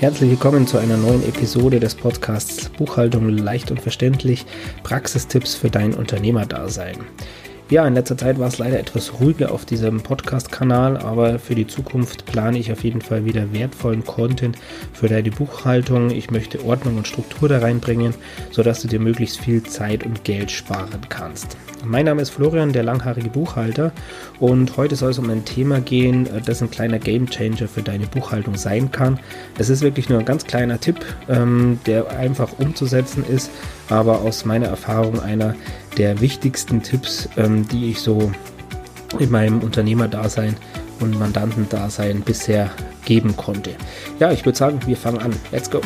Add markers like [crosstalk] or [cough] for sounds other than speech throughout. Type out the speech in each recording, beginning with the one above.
Herzlich willkommen zu einer neuen Episode des Podcasts Buchhaltung leicht und verständlich, Praxistipps für dein Unternehmerdasein. Ja, in letzter Zeit war es leider etwas ruhiger auf diesem Podcast-Kanal, aber für die Zukunft plane ich auf jeden Fall wieder wertvollen Content für deine Buchhaltung. Ich möchte Ordnung und Struktur da reinbringen, sodass du dir möglichst viel Zeit und Geld sparen kannst. Mein Name ist Florian, der langhaarige Buchhalter, und heute soll es um ein Thema gehen, das ein kleiner Gamechanger für deine Buchhaltung sein kann. Es ist wirklich nur ein ganz kleiner Tipp, ähm, der einfach umzusetzen ist, aber aus meiner Erfahrung einer der wichtigsten Tipps, ähm, die ich so in meinem Unternehmerdasein und Mandantendasein bisher geben konnte. Ja, ich würde sagen, wir fangen an. Let's go!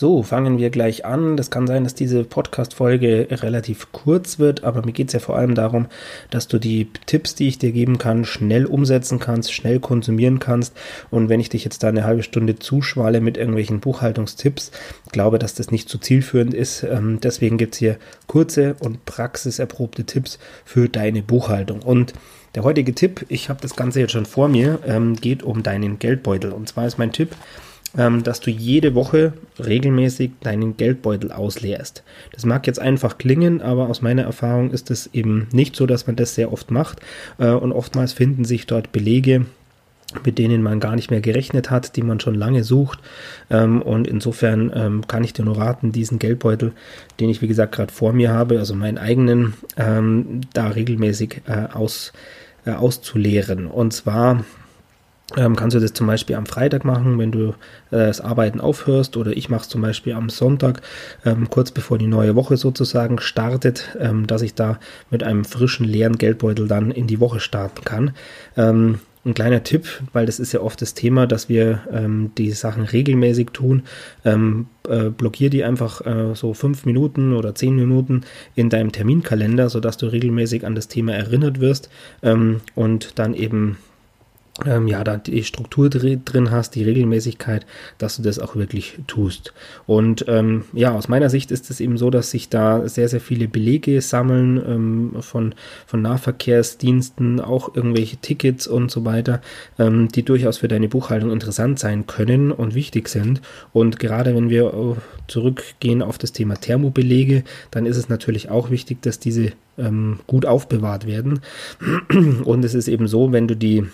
So, fangen wir gleich an. Das kann sein, dass diese Podcast-Folge relativ kurz wird, aber mir geht es ja vor allem darum, dass du die Tipps, die ich dir geben kann, schnell umsetzen kannst, schnell konsumieren kannst. Und wenn ich dich jetzt da eine halbe Stunde zuschwalle mit irgendwelchen Buchhaltungstipps, glaube, dass das nicht so zielführend ist. Ähm, deswegen gibt es hier kurze und praxiserprobte Tipps für deine Buchhaltung. Und der heutige Tipp, ich habe das Ganze jetzt schon vor mir, ähm, geht um deinen Geldbeutel. Und zwar ist mein Tipp, dass du jede Woche regelmäßig deinen Geldbeutel ausleerst. Das mag jetzt einfach klingen, aber aus meiner Erfahrung ist es eben nicht so, dass man das sehr oft macht. Äh, und oftmals finden sich dort Belege, mit denen man gar nicht mehr gerechnet hat, die man schon lange sucht. Ähm, und insofern ähm, kann ich dir nur raten, diesen Geldbeutel, den ich wie gesagt gerade vor mir habe, also meinen eigenen, ähm, da regelmäßig äh, aus, äh, auszuleeren. Und zwar ähm, kannst du das zum Beispiel am Freitag machen, wenn du äh, das Arbeiten aufhörst, oder ich mache es zum Beispiel am Sonntag, ähm, kurz bevor die neue Woche sozusagen startet, ähm, dass ich da mit einem frischen, leeren Geldbeutel dann in die Woche starten kann. Ähm, ein kleiner Tipp, weil das ist ja oft das Thema, dass wir ähm, die Sachen regelmäßig tun. Ähm, äh, blockier die einfach äh, so fünf Minuten oder zehn Minuten in deinem Terminkalender, sodass du regelmäßig an das Thema erinnert wirst ähm, und dann eben ähm, ja, da die Struktur drin hast, die Regelmäßigkeit, dass du das auch wirklich tust. Und ähm, ja, aus meiner Sicht ist es eben so, dass sich da sehr, sehr viele Belege sammeln ähm, von, von Nahverkehrsdiensten, auch irgendwelche Tickets und so weiter, ähm, die durchaus für deine Buchhaltung interessant sein können und wichtig sind. Und gerade wenn wir äh, zurückgehen auf das Thema Thermobelege, dann ist es natürlich auch wichtig, dass diese ähm, gut aufbewahrt werden. Und es ist eben so, wenn du die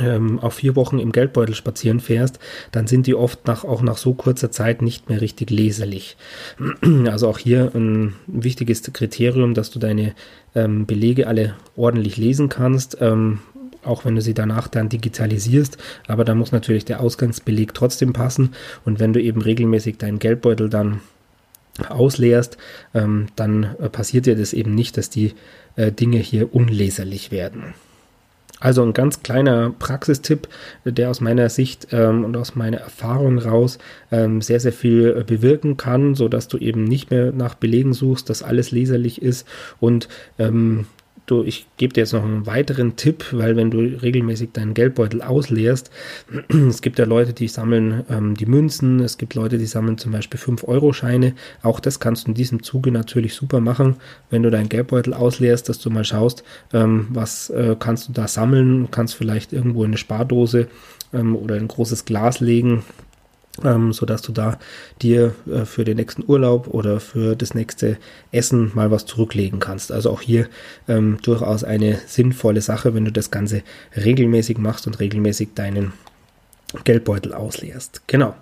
ähm, auf vier Wochen im Geldbeutel spazieren fährst, dann sind die oft nach, auch nach so kurzer Zeit nicht mehr richtig leserlich. [clears throat] Also auch hier ein wichtiges Kriterium, dass du deine ähm, Belege alle ordentlich lesen kannst. Ähm, auch wenn du sie danach dann digitalisierst, aber da muss natürlich der Ausgangsbeleg trotzdem passen und wenn du eben regelmäßig deinen Geldbeutel dann ausleerst, ähm, dann äh, passiert dir das eben nicht, dass die äh, Dinge hier unleserlich werden. Also ein ganz kleiner Praxistipp, der aus meiner Sicht ähm, und aus meiner Erfahrung raus ähm, sehr, sehr viel äh, bewirken kann, sodass du eben nicht mehr nach Belegen suchst, dass alles leserlich ist und ähm, du, ich gebe dir jetzt noch einen weiteren Tipp, weil wenn du regelmäßig deinen Geldbeutel ausleerst, [clears throat] es gibt ja Leute, die sammeln ähm, die Münzen, es gibt Leute, die sammeln zum Beispiel 5-Euro-Scheine. Auch das kannst du in diesem Zuge natürlich super machen, wenn du deinen Geldbeutel ausleerst, dass du mal schaust, ähm, was äh, kannst du da sammeln, kannst vielleicht irgendwo in eine Spardose ähm, oder ein großes Glas legen, ähm, so dass du da dir äh, für den nächsten Urlaub oder für das nächste Essen mal was zurücklegen kannst. Also auch hier ähm, durchaus eine sinnvolle Sache, wenn du das Ganze regelmäßig machst und regelmäßig deinen Geldbeutel ausleerst. Genau.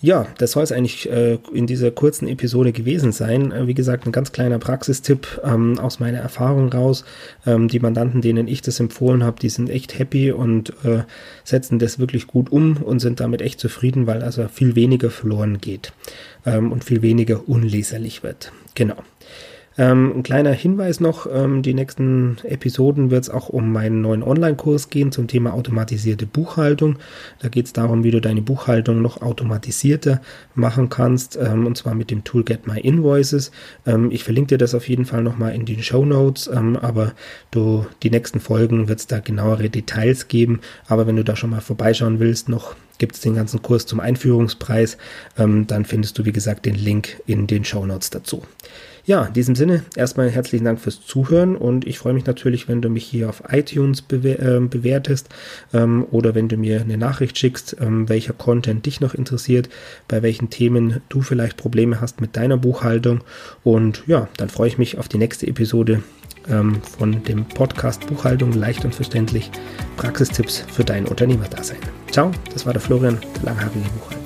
Ja, das soll es eigentlich äh, in dieser kurzen Episode gewesen sein. Äh, wie gesagt, ein ganz kleiner Praxistipp ähm, aus meiner Erfahrung raus. Ähm, die Mandanten, denen ich das empfohlen habe, die sind echt happy und äh, setzen das wirklich gut um und sind damit echt zufrieden, weil also viel weniger verloren geht ähm, und viel weniger unleserlich wird. Genau. Ähm, ein kleiner Hinweis noch, ähm, die nächsten Episoden wird es auch um meinen neuen Online-Kurs gehen zum Thema automatisierte Buchhaltung. Da geht es darum, wie du deine Buchhaltung noch automatisierter machen kannst, ähm, und zwar mit dem Tool Get My Invoices. Ähm, ich verlinke dir das auf jeden Fall nochmal in den Show Notes, ähm, aber du, die nächsten Folgen wird es da genauere Details geben. Aber wenn du da schon mal vorbeischauen willst, noch gibt es den ganzen Kurs zum Einführungspreis, ähm, dann findest du, wie gesagt, den Link in den Show Notes dazu. Ja, in diesem Sinne erstmal herzlichen Dank fürs Zuhören und ich freue mich natürlich, wenn du mich hier auf iTunes bewer äh, bewertest ähm, oder wenn du mir eine Nachricht schickst, ähm, welcher Content dich noch interessiert, bei welchen Themen du vielleicht Probleme hast mit deiner Buchhaltung und ja, dann freue ich mich auf die nächste Episode ähm, von dem Podcast Buchhaltung leicht und verständlich. Praxistipps für dein Unternehmerdasein. Ciao, das war der Florian, der langhaarige Buchhalter.